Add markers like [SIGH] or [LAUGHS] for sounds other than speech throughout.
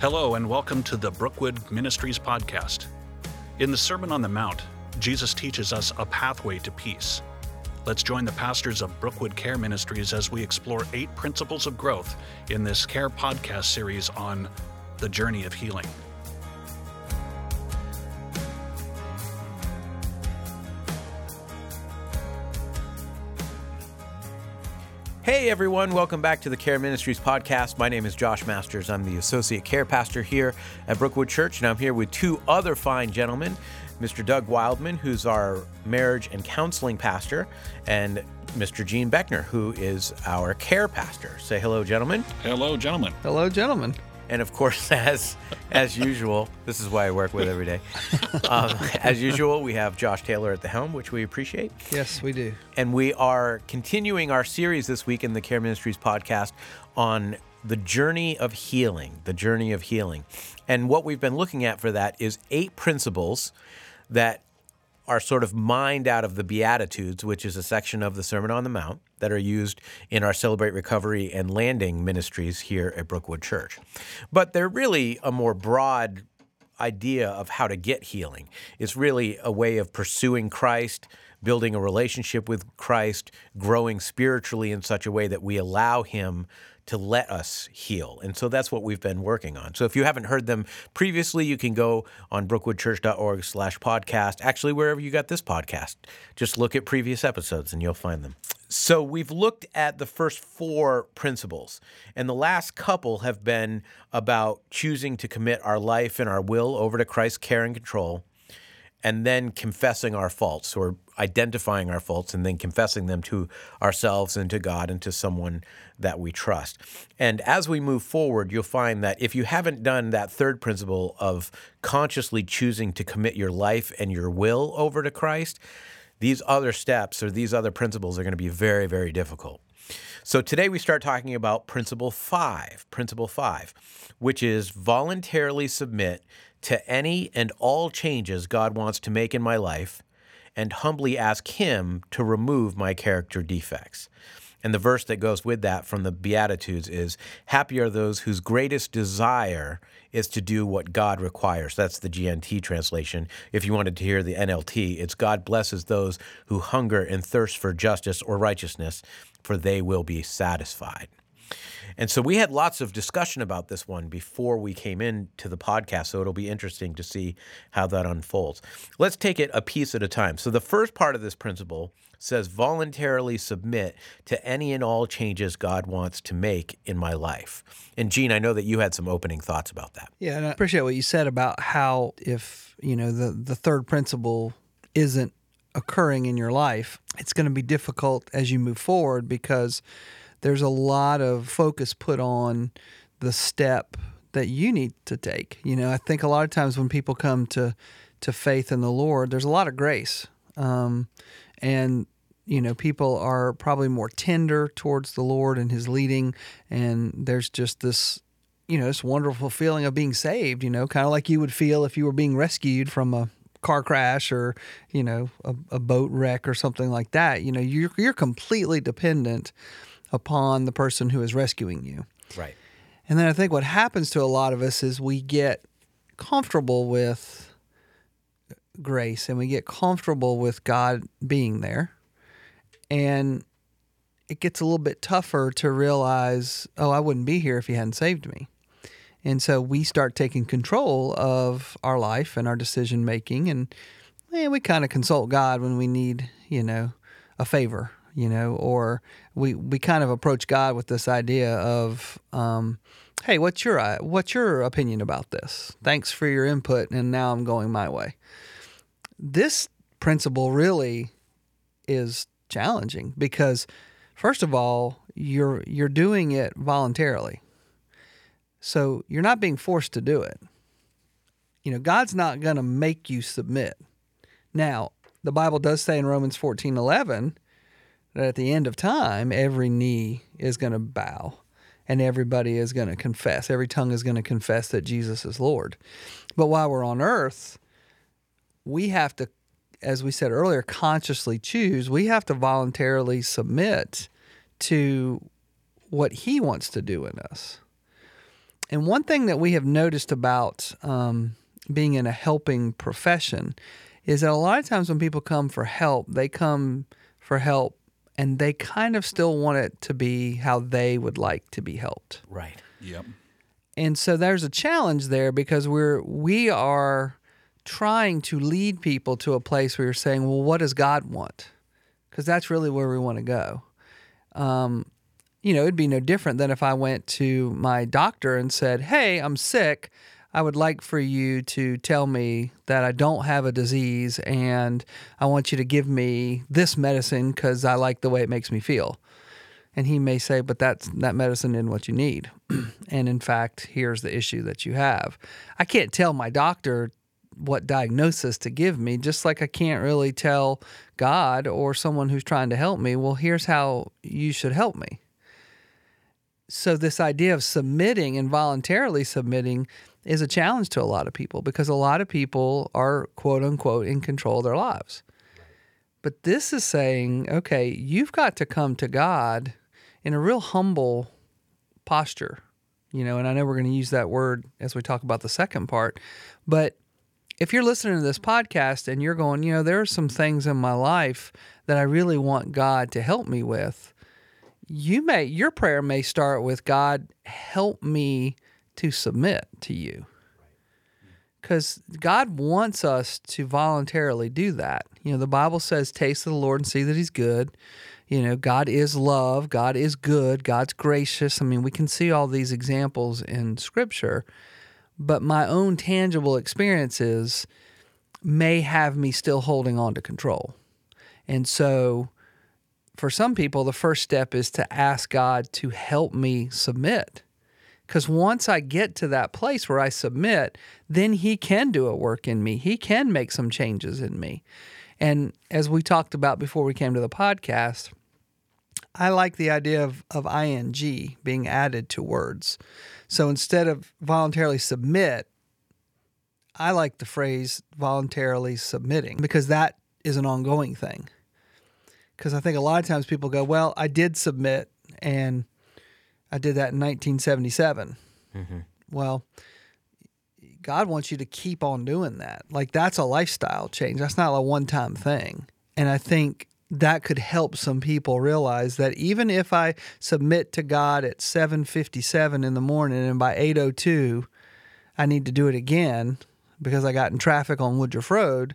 Hello, and welcome to the Brookwood Ministries podcast. In the Sermon on the Mount, Jesus teaches us a pathway to peace. Let's join the pastors of Brookwood Care Ministries as we explore eight principles of growth in this care podcast series on the journey of healing. Hey everyone, welcome back to the Care Ministries podcast. My name is Josh Masters. I'm the associate care pastor here at Brookwood Church, and I'm here with two other fine gentlemen Mr. Doug Wildman, who's our marriage and counseling pastor, and Mr. Gene Beckner, who is our care pastor. Say hello, gentlemen. Hello, gentlemen. Hello, gentlemen. And of course, [LAUGHS] as as usual, this is why I work with every day. [LAUGHS] Um, as usual, we have Josh Taylor at the helm, which we appreciate. Yes, we do. And we are continuing our series this week in the Care Ministries podcast on the journey of healing, the journey of healing. And what we've been looking at for that is eight principles that are sort of mined out of the Beatitudes, which is a section of the Sermon on the Mount that are used in our Celebrate Recovery and Landing ministries here at Brookwood Church. But they're really a more broad idea of how to get healing. It's really a way of pursuing Christ, building a relationship with Christ, growing spiritually in such a way that we allow Him to let us heal. And so that's what we've been working on. So if you haven't heard them previously, you can go on brookwoodchurch.org slash podcast. Actually, wherever you got this podcast, just look at previous episodes and you'll find them. So we've looked at the first four principles, and the last couple have been about choosing to commit our life and our will over to Christ's care and control and then confessing our faults or identifying our faults and then confessing them to ourselves and to God and to someone that we trust. And as we move forward, you'll find that if you haven't done that third principle of consciously choosing to commit your life and your will over to Christ, these other steps or these other principles are going to be very, very difficult. So today we start talking about principle five, principle five, which is voluntarily submit to any and all changes God wants to make in my life and humbly ask Him to remove my character defects. And the verse that goes with that from the Beatitudes is Happy are those whose greatest desire is to do what God requires. That's the GNT translation. If you wanted to hear the NLT, it's God blesses those who hunger and thirst for justice or righteousness, for they will be satisfied. And so we had lots of discussion about this one before we came into the podcast. So it'll be interesting to see how that unfolds. Let's take it a piece at a time. So the first part of this principle says voluntarily submit to any and all changes God wants to make in my life. And Gene, I know that you had some opening thoughts about that. Yeah, and I appreciate what you said about how if, you know, the the third principle isn't occurring in your life, it's going to be difficult as you move forward because there's a lot of focus put on the step that you need to take. You know, I think a lot of times when people come to to faith in the Lord, there's a lot of grace, um, and you know, people are probably more tender towards the Lord and His leading, and there's just this. You know, this wonderful feeling of being saved, you know, kind of like you would feel if you were being rescued from a car crash or you know a, a, boat wreck or something like that you know you're, you're completely dependent upon the person who is rescuing you. Right. And then I think what happens to a lot of us is we get comfortable with grace and we get comfortable with God being there. And it gets a little bit tougher to realize, oh, I wouldn't be here if He hadn't saved me. And so we start taking control of our life and our decision making. And eh, we kind of consult God when we need, you know, a favor you know, or we we kind of approach God with this idea of, um, hey, what's your uh, what's your opinion about this? Thanks for your input, and now I'm going my way. This principle really is challenging because, first of all, you're you're doing it voluntarily, so you're not being forced to do it. You know, God's not going to make you submit. Now, the Bible does say in Romans fourteen eleven at the end of time, every knee is going to bow and everybody is going to confess. Every tongue is going to confess that Jesus is Lord. But while we're on earth, we have to, as we said earlier, consciously choose. We have to voluntarily submit to what He wants to do in us. And one thing that we have noticed about um, being in a helping profession is that a lot of times when people come for help, they come for help and they kind of still want it to be how they would like to be helped. Right. Yep. And so there's a challenge there because we're we are trying to lead people to a place where you're saying, well, what does God want? Because that's really where we want to go. Um, you know, it'd be no different than if I went to my doctor and said, hey, I'm sick. I would like for you to tell me that I don't have a disease and I want you to give me this medicine because I like the way it makes me feel. And he may say, but that's that medicine isn't what you need. [CLEARS THROAT] and in fact, here's the issue that you have. I can't tell my doctor what diagnosis to give me, just like I can't really tell God or someone who's trying to help me, well, here's how you should help me. So, this idea of submitting and voluntarily submitting is a challenge to a lot of people because a lot of people are quote unquote in control of their lives. But this is saying, okay, you've got to come to God in a real humble posture, you know, and I know we're going to use that word as we talk about the second part, but if you're listening to this podcast and you're going, you know, there are some things in my life that I really want God to help me with, you may your prayer may start with God, help me to submit to you. Because God wants us to voluntarily do that. You know, the Bible says, taste of the Lord and see that He's good. You know, God is love, God is good, God's gracious. I mean, we can see all these examples in Scripture, but my own tangible experiences may have me still holding on to control. And so, for some people, the first step is to ask God to help me submit. Because once I get to that place where I submit, then He can do a work in me. He can make some changes in me. And as we talked about before we came to the podcast, I like the idea of, of ing being added to words. So instead of voluntarily submit, I like the phrase voluntarily submitting because that is an ongoing thing. Because I think a lot of times people go, well, I did submit and I did that in 1977. Mm-hmm. Well, God wants you to keep on doing that. Like that's a lifestyle change. That's not a one time thing. And I think that could help some people realize that even if I submit to God at 7:57 in the morning and by 8:02 I need to do it again because I got in traffic on Woodruff Road,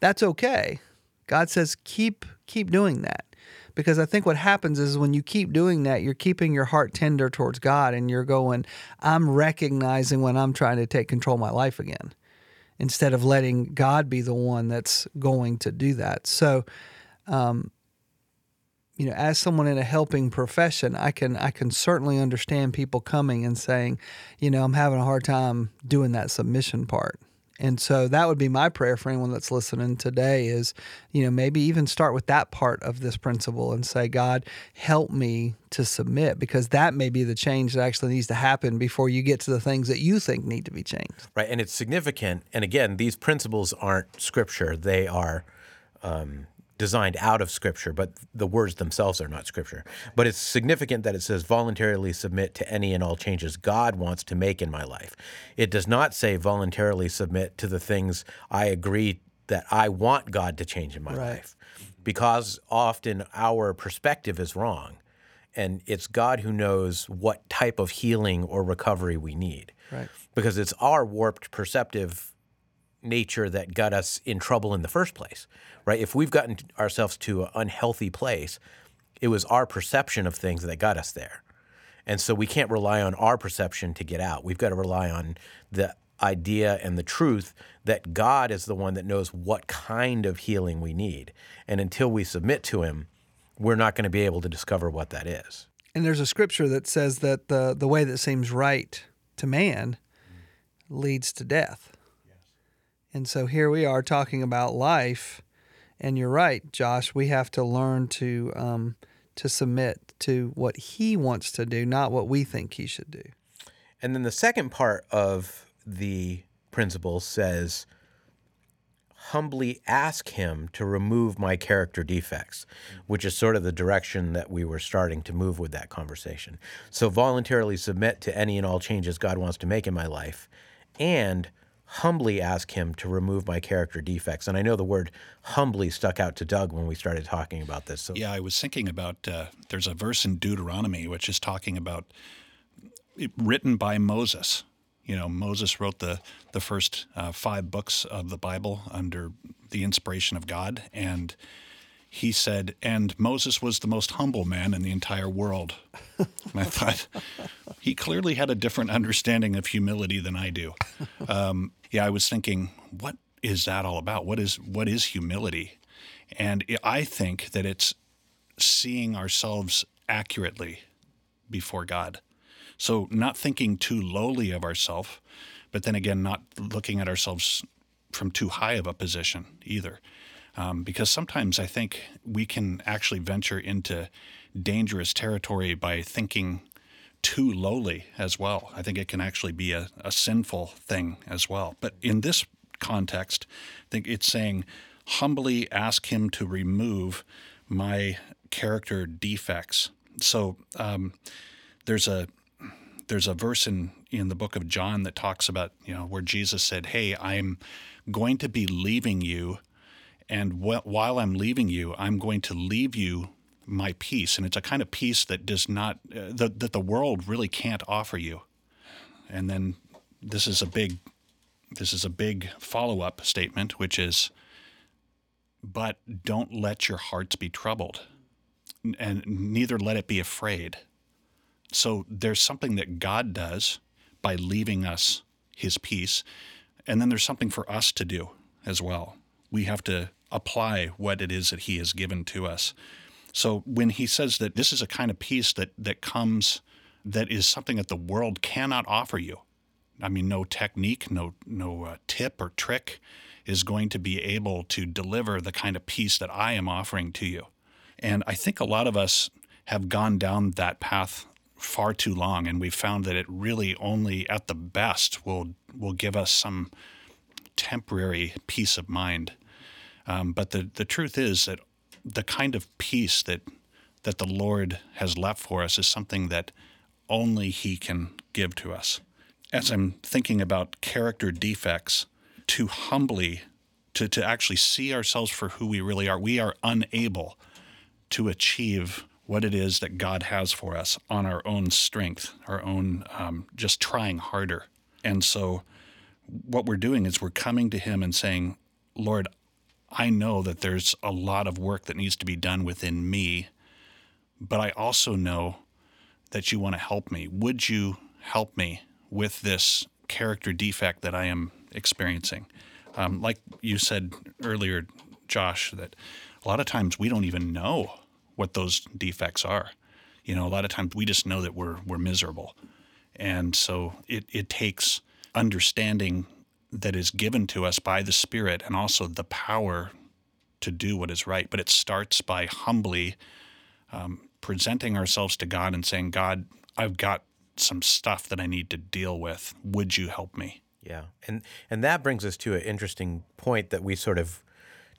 that's okay. God says keep keep doing that. Because I think what happens is when you keep doing that, you're keeping your heart tender towards God and you're going, I'm recognizing when I'm trying to take control of my life again instead of letting God be the one that's going to do that. So, um, you know, as someone in a helping profession, I can I can certainly understand people coming and saying, you know, I'm having a hard time doing that submission part. And so that would be my prayer for anyone that's listening today is, you know, maybe even start with that part of this principle and say, God, help me to submit because that may be the change that actually needs to happen before you get to the things that you think need to be changed. Right. And it's significant. And again, these principles aren't scripture, they are. Um, designed out of scripture, but the words themselves are not scripture. But it's significant that it says voluntarily submit to any and all changes God wants to make in my life. It does not say voluntarily submit to the things I agree that I want God to change in my right. life. Because often our perspective is wrong. And it's God who knows what type of healing or recovery we need. Right. Because it's our warped perceptive nature that got us in trouble in the first place, right? If we've gotten ourselves to an unhealthy place, it was our perception of things that got us there. And so we can't rely on our perception to get out. We've got to rely on the idea and the truth that God is the one that knows what kind of healing we need. And until we submit to Him, we're not going to be able to discover what that is. And there's a scripture that says that the, the way that seems right to man leads to death. And so here we are talking about life, and you're right, Josh. We have to learn to um, to submit to what He wants to do, not what we think He should do. And then the second part of the principle says, humbly ask him to remove my character defects, which is sort of the direction that we were starting to move with that conversation. So, voluntarily submit to any and all changes God wants to make in my life and humbly ask him to remove my character defects. And I know the word humbly stuck out to Doug when we started talking about this. So Yeah, I was thinking about uh, there's a verse in Deuteronomy which is talking about it, written by Moses. You know, Moses wrote the the first uh, five books of the Bible under the inspiration of God, and he said, and Moses was the most humble man in the entire world. and I thought he clearly had a different understanding of humility than I do. Um, yeah, I was thinking, what is that all about? What is what is humility? And I think that it's seeing ourselves accurately before God. So not thinking too lowly of ourselves, but then again, not looking at ourselves from too high of a position either. Um, because sometimes I think we can actually venture into dangerous territory by thinking too lowly as well. I think it can actually be a, a sinful thing as well. But in this context, I think it's saying, humbly ask him to remove my character defects. So um, there's a there's a verse in in the book of John that talks about you know where Jesus said, "Hey, I'm going to be leaving you, and wh- while I'm leaving you, I'm going to leave you my peace, and it's a kind of peace that does not uh, that that the world really can't offer you." And then this is a big this is a big follow up statement, which is, "But don't let your hearts be troubled, and neither let it be afraid." So there's something that God does by leaving us his peace. And then there's something for us to do as well. We have to apply what it is that he has given to us. So when he says that this is a kind of peace that that comes that is something that the world cannot offer you. I mean no technique, no no uh, tip or trick is going to be able to deliver the kind of peace that I am offering to you. And I think a lot of us have gone down that path far too long, and we've found that it really only, at the best, will will give us some temporary peace of mind. Um, but the the truth is that the kind of peace that that the Lord has left for us is something that only He can give to us. As I'm thinking about character defects, to humbly to, to actually see ourselves for who we really are, we are unable to achieve what it is that God has for us on our own strength, our own um, just trying harder. And so, what we're doing is we're coming to Him and saying, Lord, I know that there's a lot of work that needs to be done within me, but I also know that you want to help me. Would you help me with this character defect that I am experiencing? Um, like you said earlier, Josh, that a lot of times we don't even know what those defects are. You know, a lot of times we just know that we're we're miserable. And so it, it takes understanding that is given to us by the Spirit and also the power to do what is right. But it starts by humbly um, presenting ourselves to God and saying, God, I've got some stuff that I need to deal with. Would you help me? Yeah, and and that brings us to an interesting point that we sort of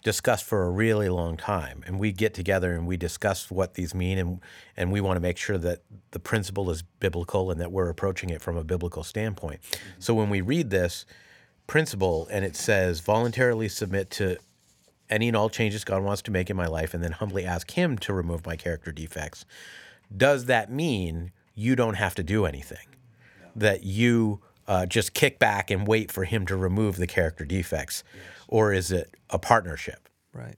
discussed for a really long time and we get together and we discuss what these mean and and we want to make sure that the principle is biblical and that we're approaching it from a biblical standpoint. Mm-hmm. So when we read this principle and it says voluntarily submit to any and all changes God wants to make in my life and then humbly ask him to remove my character defects, does that mean you don't have to do anything? That you uh, just kick back and wait for him to remove the character defects? Yes. Or is it a partnership? Right.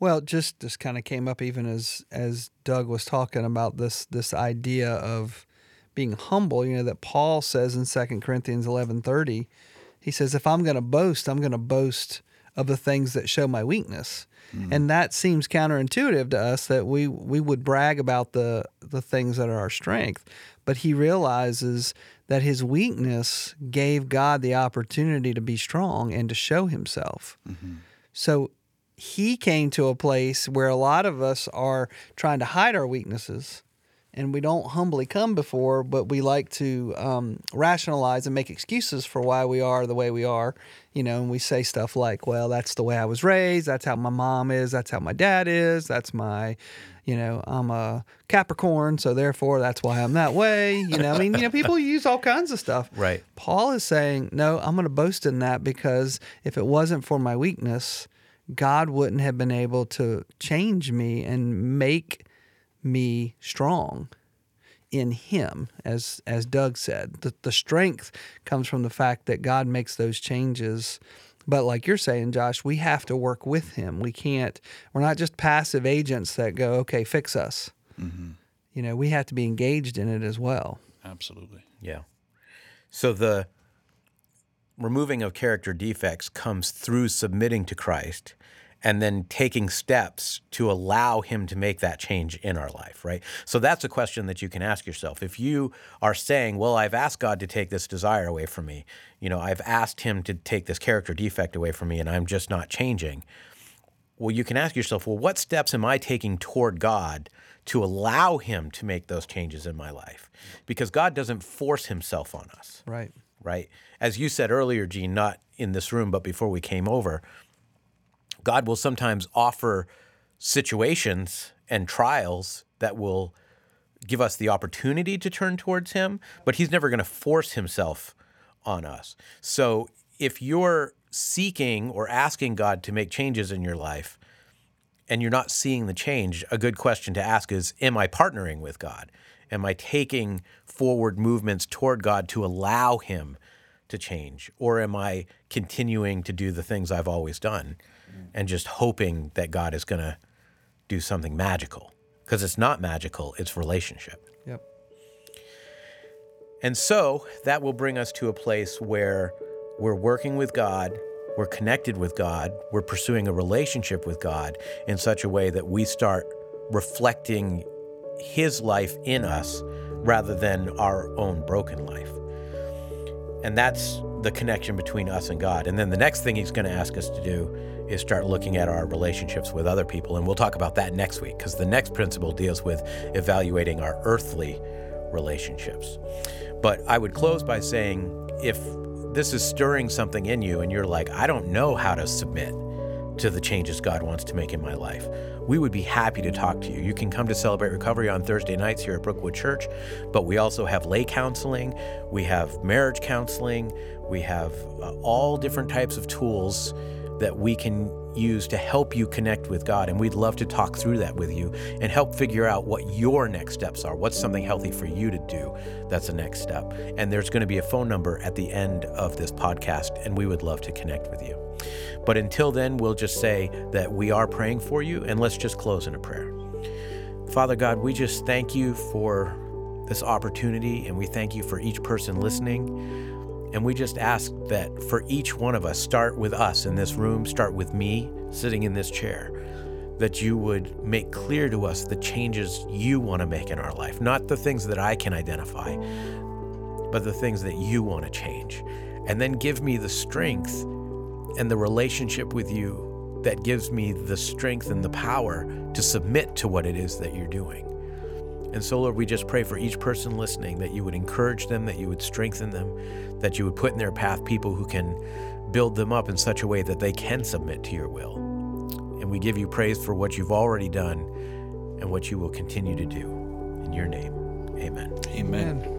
Well, just this kind of came up even as as Doug was talking about this this idea of being humble. You know that Paul says in Second Corinthians eleven thirty, he says, "If I'm going to boast, I'm going to boast of the things that show my weakness." Mm-hmm. And that seems counterintuitive to us that we we would brag about the the things that are our strength, but he realizes that his weakness gave God the opportunity to be strong and to show himself. Mm-hmm. So he came to a place where a lot of us are trying to hide our weaknesses and we don't humbly come before, but we like to um, rationalize and make excuses for why we are the way we are. You know, and we say stuff like, "Well, that's the way I was raised. That's how my mom is. That's how my dad is. That's my, you know, I'm a Capricorn, so therefore that's why I'm that way." You know, I mean, you know, people [LAUGHS] use all kinds of stuff. Right. Paul is saying, "No, I'm going to boast in that because if it wasn't for my weakness, God wouldn't have been able to change me and make." Me strong in him as as Doug said. The, the strength comes from the fact that God makes those changes. But like you're saying Josh we have to work with him. We can't we're not just passive agents that go okay fix us. Mm-hmm. you know we have to be engaged in it as well. Absolutely. Yeah. So the removing of character defects comes through submitting to Christ and then taking steps to allow him to make that change in our life, right? So that's a question that you can ask yourself. If you are saying, "Well, I've asked God to take this desire away from me. You know, I've asked him to take this character defect away from me and I'm just not changing." Well, you can ask yourself, "Well, what steps am I taking toward God to allow him to make those changes in my life?" Because God doesn't force himself on us. Right. Right? As you said earlier, Gene, not in this room, but before we came over, God will sometimes offer situations and trials that will give us the opportunity to turn towards Him, but He's never going to force Himself on us. So if you're seeking or asking God to make changes in your life and you're not seeing the change, a good question to ask is Am I partnering with God? Am I taking forward movements toward God to allow Him to change? Or am I continuing to do the things I've always done? Mm. and just hoping that God is going to do something magical because it's not magical, it's relationship. Yep. And so that will bring us to a place where we're working with God, we're connected with God, we're pursuing a relationship with God in such a way that we start reflecting His life in us rather than our own broken life. And that's the connection between us and God. And then the next thing He's going to ask us to do is start looking at our relationships with other people. And we'll talk about that next week because the next principle deals with evaluating our earthly relationships. But I would close by saying if this is stirring something in you and you're like, I don't know how to submit to the changes God wants to make in my life, we would be happy to talk to you. You can come to Celebrate Recovery on Thursday nights here at Brookwood Church, but we also have lay counseling, we have marriage counseling, we have uh, all different types of tools that we can use to help you connect with God. And we'd love to talk through that with you and help figure out what your next steps are. What's something healthy for you to do? That's the next step. And there's going to be a phone number at the end of this podcast, and we would love to connect with you. But until then, we'll just say that we are praying for you, and let's just close in a prayer. Father God, we just thank you for this opportunity, and we thank you for each person listening. And we just ask that for each one of us, start with us in this room, start with me sitting in this chair, that you would make clear to us the changes you want to make in our life, not the things that I can identify, but the things that you want to change. And then give me the strength and the relationship with you that gives me the strength and the power to submit to what it is that you're doing. And so, Lord, we just pray for each person listening that you would encourage them, that you would strengthen them, that you would put in their path people who can build them up in such a way that they can submit to your will. And we give you praise for what you've already done and what you will continue to do. In your name, amen. Amen. amen.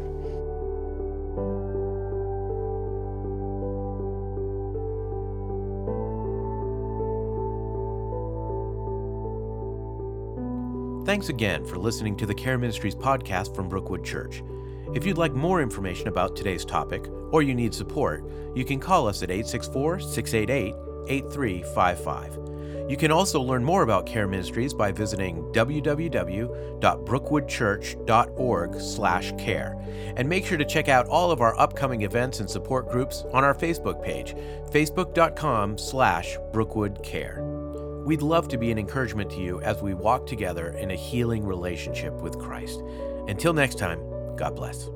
Thanks again for listening to the Care Ministries podcast from Brookwood Church. If you'd like more information about today's topic or you need support, you can call us at 864 688 8355. You can also learn more about Care Ministries by visiting www.brookwoodchurch.org/care and make sure to check out all of our upcoming events and support groups on our Facebook page, facebook.com/brookwoodcare. We'd love to be an encouragement to you as we walk together in a healing relationship with Christ. Until next time, God bless.